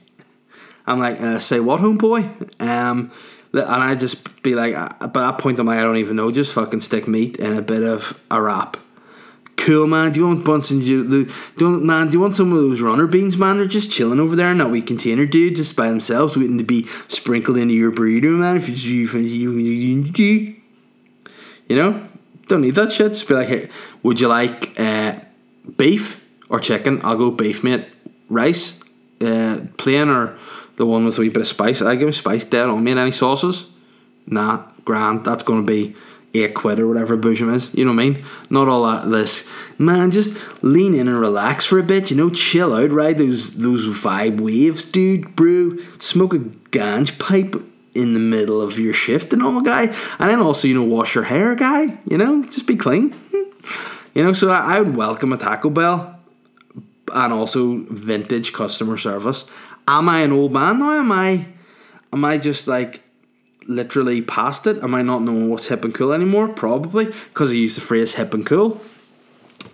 I'm like, uh, say what, homeboy? Um, and I just be like, uh, by that point, I'm like, I don't even know, just fucking stick meat in a bit of a wrap. Cool, man. Do you want Bunsen? Do you, do you want, man? Do you want some of those runner beans, man? They're just chilling over there in that wee container, dude, just by themselves, waiting to be sprinkled into your burrito, man. If you, if you, you know, don't need that shit. Just be like, hey, would you like uh, beef or chicken? I'll go beef, mate. Rice, uh, plain or the one with a wee bit of spice. I give me spice dead on me. And any sauces? Nah, grand. That's gonna be eight quid or whatever Boojum is. You know what I mean? Not all that this. Man, just lean in and relax for a bit. You know, chill out, ride those those vibe waves, dude, bro. Smoke a ganj pipe in the middle of your shift and all, guy. And then also, you know, wash your hair, guy. You know, just be clean. You know, so I, I would welcome a Taco Bell and also vintage customer service. Am I an old man now? Am I? Am I just like literally past it? Am I not knowing what's hip and cool anymore? Probably because I use the phrase hip and cool.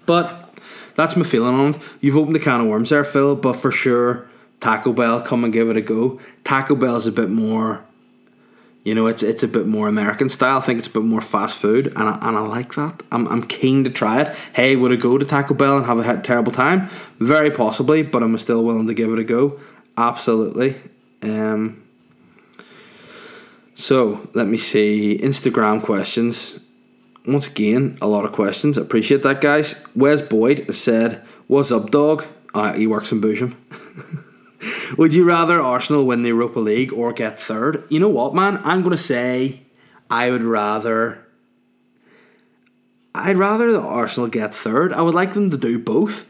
But that's my feeling on it. You've opened a can of worms there, Phil. But for sure, Taco Bell, come and give it a go. Taco Bell's a bit more you know, it's it's a bit more American style. I think it's a bit more fast food, and I, and I like that. I'm, I'm keen to try it. Hey, would I go to Taco Bell and have a terrible time? Very possibly, but I'm still willing to give it a go. Absolutely. Um, so let me see Instagram questions. Once again, a lot of questions. Appreciate that, guys. Wes Boyd said, "What's up, dog?" Uh, he works in Boojum. Would you rather Arsenal win the Europa League or get third? You know what, man? I'm going to say I would rather. I'd rather the Arsenal get third. I would like them to do both,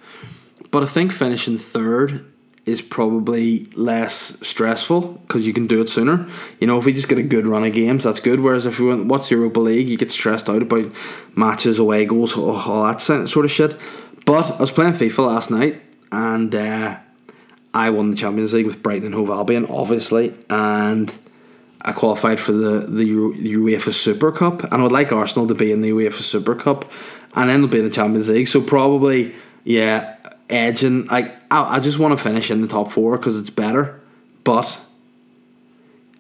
but I think finishing third is probably less stressful because you can do it sooner. You know, if we just get a good run of games, that's good. Whereas if we went, what's Europa League, you get stressed out about matches, away goals, all that sort of shit. But I was playing FIFA last night and. Uh, I won the Champions League with Brighton and Hove Albion, obviously, and I qualified for the the UEFA Super Cup, and I would like Arsenal to be in the UEFA Super Cup, and they'll be in the Champions League. So probably, yeah, edging. Like I, I just want to finish in the top four because it's better, but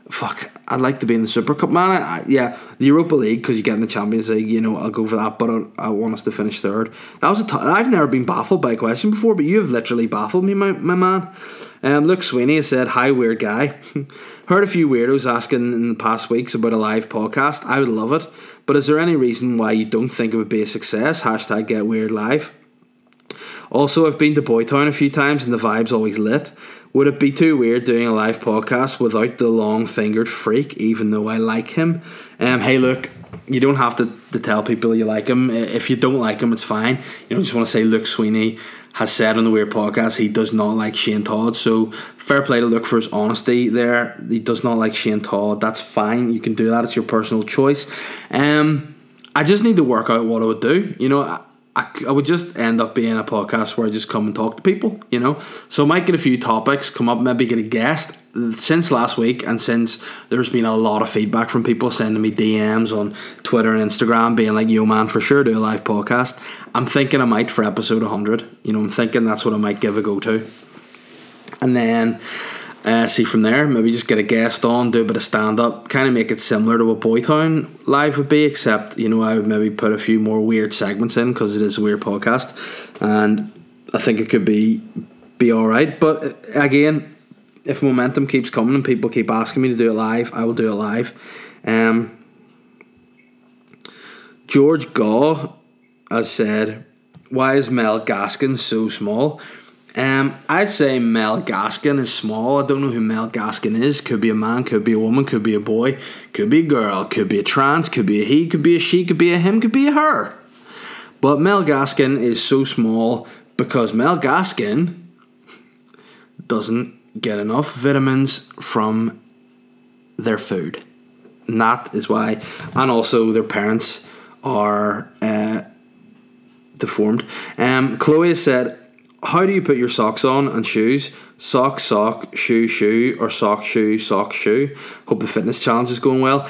fuck, I'd like to be in the Super Cup, man. I, I, yeah, the Europa League because you get in the Champions League. You know, I'll go for that, but I, I want us to finish third. That was a. T- I've never been baffled by a question before, but you have literally baffled me, my my man. Um, Luke Sweeney has said, "Hi, weird guy." Heard a few weirdos asking in the past weeks about a live podcast. I would love it, but is there any reason why you don't think it would be a success? Hashtag Get Weird Live. Also, I've been to Boytown a few times and the vibe's always lit. Would it be too weird doing a live podcast without the long fingered freak, even though I like him? Um, hey, look, you don't have to, to tell people you like him. If you don't like him, it's fine. You know, just want to say Luke Sweeney has said on the Weird Podcast he does not like Shane Todd. So fair play to look for his honesty there. He does not like Shane Todd. That's fine. You can do that. It's your personal choice. Um, I just need to work out what I would do. You know, I, I would just end up being a podcast where I just come and talk to people, you know. So I might get a few topics come up, maybe get a guest. Uh, since last week, and since there's been a lot of feedback from people sending me DMs on Twitter and Instagram, being like, "Yo, man, for sure do a live podcast." I'm thinking I might for episode 100. You know, I'm thinking that's what I might give a go to, and then uh, see from there, maybe just get a guest on, do a bit of stand up, kind of make it similar to what Boytown Live would be, except, you know, I would maybe put a few more weird segments in because it is a weird podcast. And I think it could be be alright. But uh, again, if momentum keeps coming and people keep asking me to do it live, I will do it live. Um, George Gaw has said, Why is Mel Gaskin so small? Um, I'd say Mel Gaskin is small. I don't know who Mel Gaskin is. Could be a man, could be a woman, could be a boy, could be a girl, could be a trans, could be a he, could be a she, could be a him, could be a her. But Mel Gaskin is so small because Mel Gaskin doesn't get enough vitamins from their food. And that is why, and also their parents are uh, deformed. Um, Chloe said, how do you put your socks on and shoes? Sock, sock, shoe, shoe, or sock, shoe, sock, shoe. Hope the fitness challenge is going well.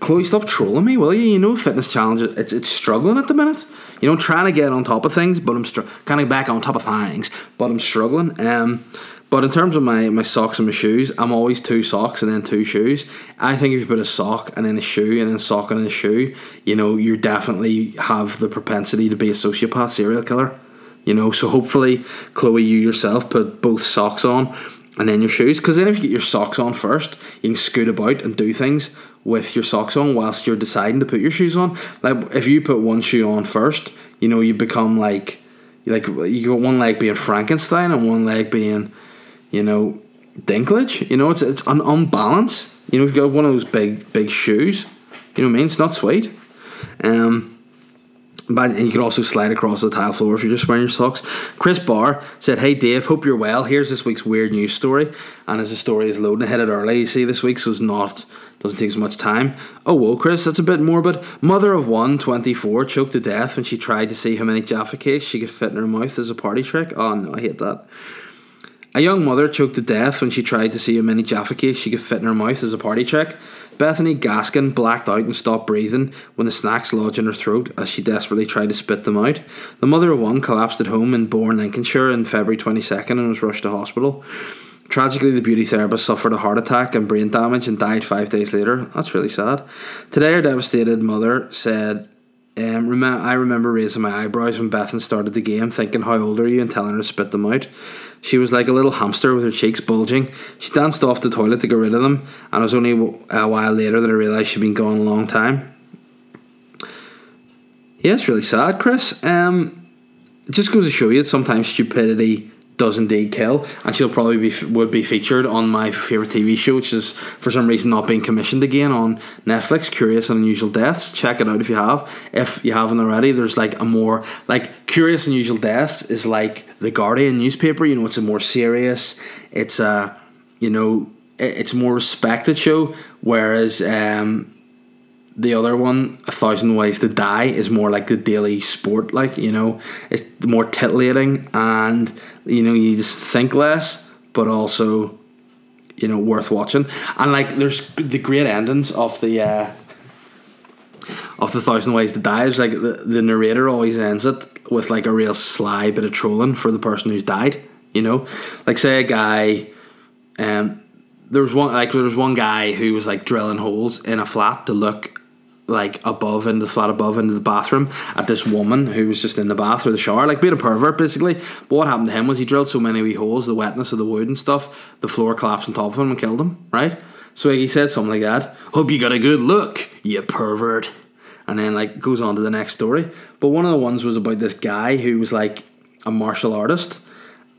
Chloe, stop trolling me, will you? You know, fitness challenge, it's, it's struggling at the minute. You know, trying to get on top of things, but I'm str- kind of back on top of things, but I'm struggling. Um, but in terms of my, my socks and my shoes, I'm always two socks and then two shoes. I think if you put a sock and then a shoe and then a sock and then a shoe, you know, you definitely have the propensity to be a sociopath serial killer. You know, so hopefully, Chloe, you yourself put both socks on and then your shoes. Because then if you get your socks on first, you can scoot about and do things with your socks on whilst you're deciding to put your shoes on. Like if you put one shoe on first, you know, you become like like you got one leg being Frankenstein and one leg being, you know, Dinklage. You know, it's it's an unbalance. You know, you've got one of those big big shoes. You know what I mean? It's not sweet. Um but and you can also slide across the tile floor if you're just wearing your socks. Chris Barr said, "Hey Dave, hope you're well. Here's this week's weird news story, and as the story is loading, I hit it early. You see, this week so it's not doesn't take as much time. Oh whoa, Chris, that's a bit morbid. Mother of one, 24, choked to death when she tried to see how many Jaffa cakes she could fit in her mouth as a party trick. Oh no, I hate that." A young mother choked to death when she tried to see how many Jaffa cakes she could fit in her mouth as a party trick. Bethany Gaskin blacked out and stopped breathing when the snacks lodged in her throat as she desperately tried to spit them out. The mother of one collapsed at home in Bourne, Lincolnshire on February 22nd and was rushed to hospital. Tragically, the beauty therapist suffered a heart attack and brain damage and died five days later. That's really sad. Today, her devastated mother said, um, rem- I remember raising my eyebrows when Bethan started the game, thinking, How old are you? and telling her to spit them out. She was like a little hamster with her cheeks bulging. She danced off the toilet to get rid of them, and it was only a while later that I realised she'd been gone a long time. Yeah, it's really sad, Chris. Um, it just goes to show you that sometimes stupidity does indeed kill, and she'll probably be would be featured on my favorite TV show, which is for some reason not being commissioned again on Netflix. Curious and Unusual Deaths. Check it out if you have. If you haven't already, there's like a more like Curious and Unusual Deaths is like the Guardian newspaper. You know, it's a more serious. It's a you know it's a more respected show, whereas um, the other one, A Thousand Ways to Die, is more like the daily sport. Like you know, it's more titillating, and you know you just think less, but also you know worth watching. And like there's the great endings of the. Uh, of the thousand ways to die, it's like the, the narrator always ends it with like a real sly bit of trolling for the person who's died. You know, like say a guy, um, there was one like there was one guy who was like drilling holes in a flat to look like above in the flat above into the bathroom at this woman who was just in the bath or the shower, like being a pervert basically. But what happened to him was he drilled so many wee holes, the wetness of the wood and stuff, the floor collapsed on top of him and killed him, right? So he said something like that. Hope you got a good look, you pervert. And then like goes on to the next story. But one of the ones was about this guy who was like a martial artist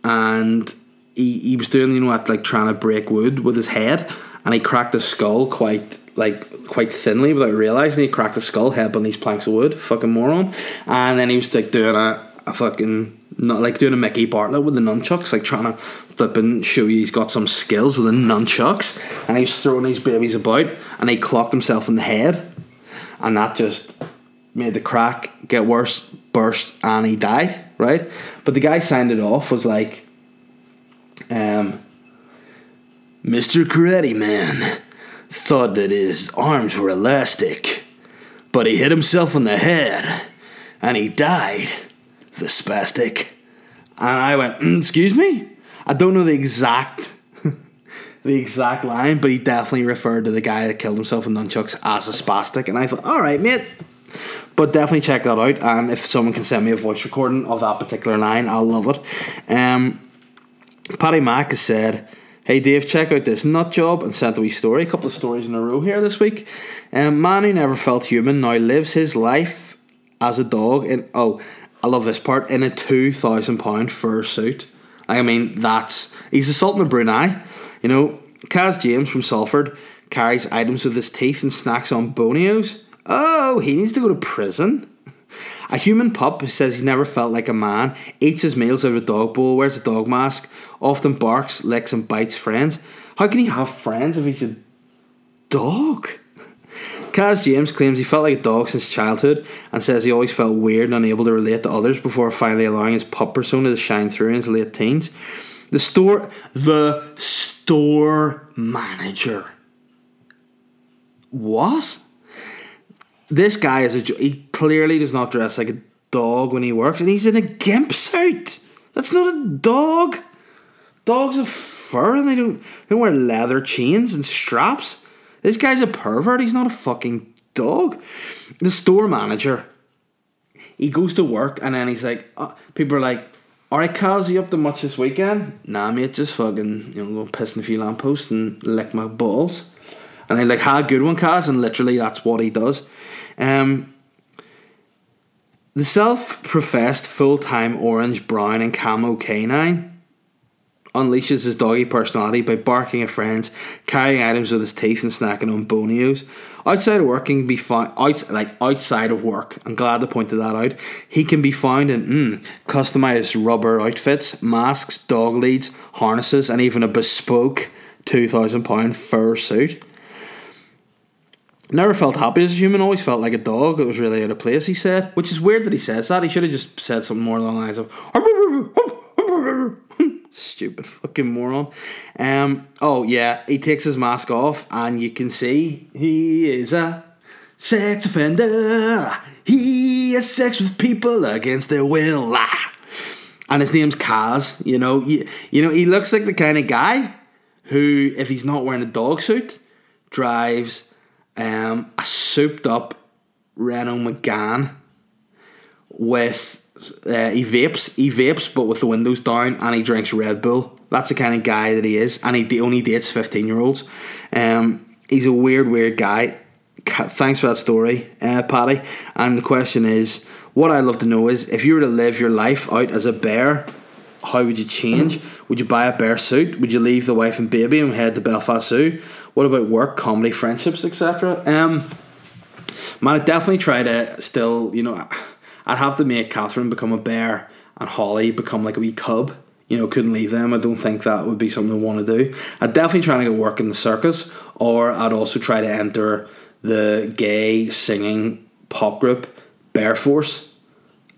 and he, he was doing, you know, at like trying to break wood with his head and he cracked his skull quite like quite thinly without realizing he cracked his skull head on these planks of wood. Fucking moron. And then he was like doing a, a fucking not like doing a Mickey Bartlett with the nunchucks, like trying to flip and show you he's got some skills with the nunchucks. And he's throwing these babies about and he clocked himself in the head. And that just made the crack get worse, burst, and he died, right? But the guy signed it off was like, um, Mr. Karate Man thought that his arms were elastic, but he hit himself on the head and he died, the spastic. And I went, mm, excuse me? I don't know the exact the exact line, but he definitely referred to the guy that killed himself in nunchucks as a spastic. And I thought, all right, mate. But definitely check that out. And if someone can send me a voice recording of that particular line, I'll love it. Um, Paddy Mack has said, Hey Dave, check out this nut job and sent a wee story. A couple of stories in a row here this week. Um, man who never felt human now lives his life as a dog in oh, I love this part in a two thousand pound fur suit. I mean, that's he's the Sultan of Brunei. You know, Kaz James from Salford carries items with his teeth and snacks on bonios. Oh, he needs to go to prison. A human pup who says he's never felt like a man, eats his meals out of a dog bowl, wears a dog mask, often barks, licks, and bites friends. How can he have friends if he's a dog? Kaz James claims he felt like a dog since childhood and says he always felt weird and unable to relate to others before finally allowing his pup persona to shine through in his late teens. The store, the store manager. What? This guy is a. He clearly does not dress like a dog when he works, and he's in a gimp suit. That's not a dog. Dogs have fur, and they don't. They don't wear leather chains and straps. This guy's a pervert. He's not a fucking dog. The store manager. He goes to work, and then he's like, uh, people are like, Alright, Kaz, you up to much this weekend? Nah, mate, just fucking, you know, go piss in a few lampposts and lick my balls. And I like, had good one, Kaz, and literally that's what he does. Um, the self professed full time orange, brown, and camo canine unleashes his doggy personality by barking at friends, carrying items with his teeth, and snacking on bonios. Outside of work, can be found out like outside of work. I'm glad they pointed that out. He can be found in mm, customized rubber outfits, masks, dog leads, harnesses, and even a bespoke two thousand pound fur suit. Never felt happy as a human, always felt like a dog. It was really out of place, he said. Which is weird that he says that. He should have just said something more along the lines of Stupid fucking moron. Um. Oh yeah, he takes his mask off, and you can see he is a sex offender. He has sex with people against their will. And his name's Kaz. You know, you, you know, he looks like the kind of guy who, if he's not wearing a dog suit, drives um, a souped up Renault Megane with uh, he vapes, he vapes, but with the windows down, and he drinks Red Bull. That's the kind of guy that he is, and he only dates fifteen year olds. Um, he's a weird, weird guy. Thanks for that story, uh, Paddy. And the question is, what I'd love to know is, if you were to live your life out as a bear, how would you change? Would you buy a bear suit? Would you leave the wife and baby and head to Belfast Zoo? What about work, comedy, friendships, etc.? Um, man, I definitely try to still, you know. I'd have to make Catherine become a bear and Holly become like a wee cub. You know, couldn't leave them. I don't think that would be something I want to do. I'd definitely try to go work in the circus, or I'd also try to enter the gay singing pop group Bear Force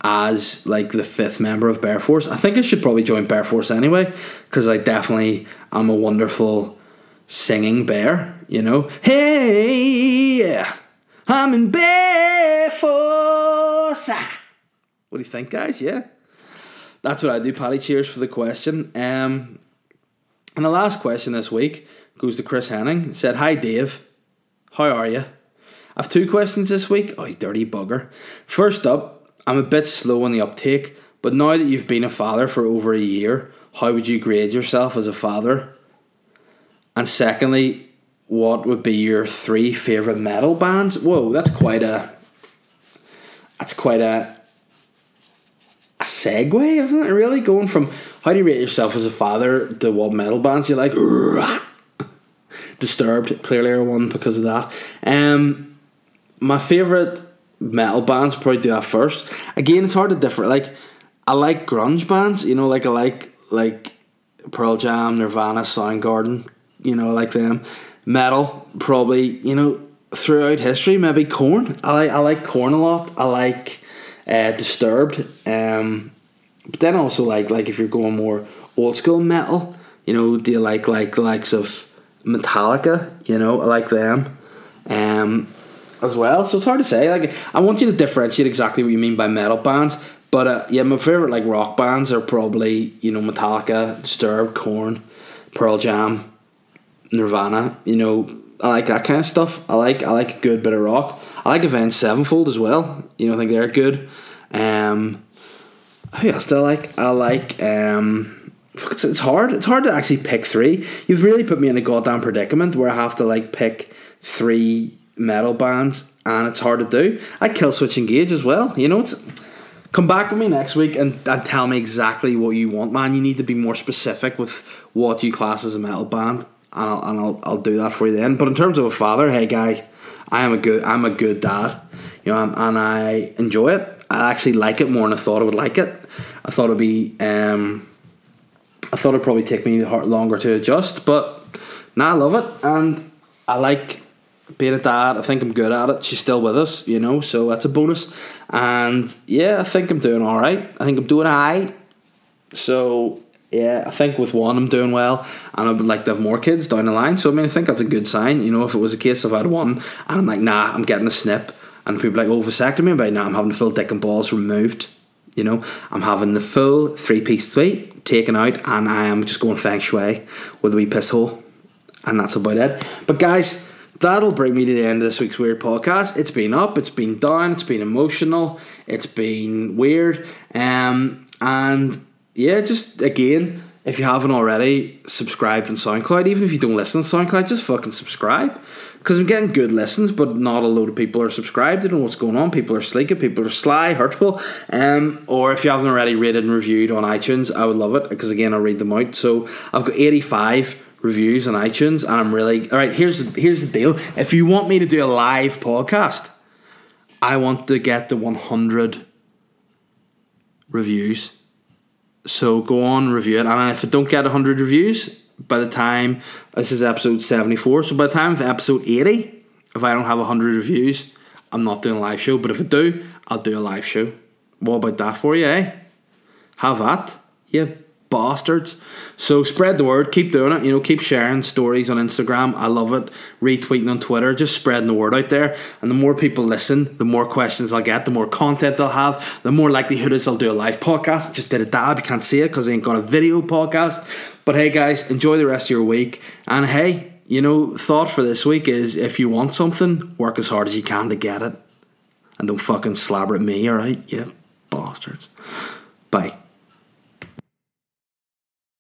as like the fifth member of Bear Force. I think I should probably join Bear Force anyway because I definitely am a wonderful singing bear. You know, hey, yeah, I'm in Force. What do you think, guys? Yeah. That's what I do, Paddy. Cheers for the question. Um, and the last question this week goes to Chris Henning. said, Hi, Dave. How are you? I've two questions this week. Oh, you dirty bugger. First up, I'm a bit slow on the uptake, but now that you've been a father for over a year, how would you grade yourself as a father? And secondly, what would be your three favourite metal bands? Whoa, that's quite a that's quite a a segue, isn't it? Really going from how do you rate yourself as a father to what metal bands you like? Disturbed clearly are one because of that. Um, my favorite metal bands probably do that first. Again, it's hard to differ. Like I like grunge bands, you know, like I like like Pearl Jam, Nirvana, Soundgarden, you know, I like them. Metal, probably, you know, throughout history, maybe Korn. I like I like Korn a lot. I like uh, Disturbed. Um, but then also like like if you're going more old school metal, you know, do you like like the likes of Metallica? You know, I like them. Um, as well. So it's hard to say. Like I want you to differentiate exactly what you mean by metal bands. But uh, yeah, my favorite like rock bands are probably you know Metallica, Disturbed, Korn, Pearl Jam, Nirvana. You know, I like that kind of stuff. I like I like a good bit of rock. I like Avenged Sevenfold as well. You know, I think they're good. Um, who else do I like? I like um, it's, it's hard. It's hard to actually pick three. You've really put me in a goddamn predicament where I have to like pick three metal bands, and it's hard to do. I Killswitch Engage as well. You know, it's come back with me next week and, and tell me exactly what you want, man. You need to be more specific with what you class as a metal band, and I'll and I'll, I'll do that for you then. But in terms of a father, hey guy, I am a good I'm a good dad, you know, and I enjoy it. I actually like it more than I thought I would like it. I thought it'd be um, I thought it'd probably take me longer to adjust, but now I love it and I like being a dad, I think I'm good at it. She's still with us, you know, so that's a bonus. And yeah, I think I'm doing all right. I think I'm doing all right. So yeah, I think with one I'm doing well, and I would like to have more kids down the line. So I mean, I think that's a good sign. You know, if it was a case of I had one, and I'm like, nah, I'm getting a snip, and people like, oh, vasectomy, but now I'm having the full dick and balls removed. You know, I'm having the full three piece suite taken out, and I am just going feng shui with a wee piss hole, and that's about it. But guys that'll bring me to the end of this week's weird podcast. It's been up, it's been down, it's been emotional, it's been weird, um, and yeah, just again, if you haven't already subscribed on SoundCloud, even if you don't listen on SoundCloud, just fucking subscribe. Because I'm getting good listens, but not a load of people are subscribed. They don't know what's going on. People are sleeky, people are sly, hurtful. Um, or if you haven't already rated and reviewed on iTunes, I would love it because again, I'll read them out. So I've got 85 reviews on iTunes, and I'm really all right. Here's here's the deal: if you want me to do a live podcast, I want to get the 100 reviews. So go on, review it, and if I don't get 100 reviews by the time this is episode 74, so by the time of episode 80, if I don't have 100 reviews, I'm not doing a live show. But if I do, I'll do a live show. What about that for you, eh? Have that, yeah bastards. So spread the word, keep doing it, you know, keep sharing stories on Instagram. I love it. Retweeting on Twitter, just spreading the word out there. And the more people listen, the more questions I'll get, the more content they'll have, the more likelihood is I'll do a live podcast. I just did a dab, you can't see it because I ain't got a video podcast. But hey guys, enjoy the rest of your week. And hey, you know, thought for this week is if you want something, work as hard as you can to get it. And don't fucking slabber at me, alright? Yeah, bastards. Bye.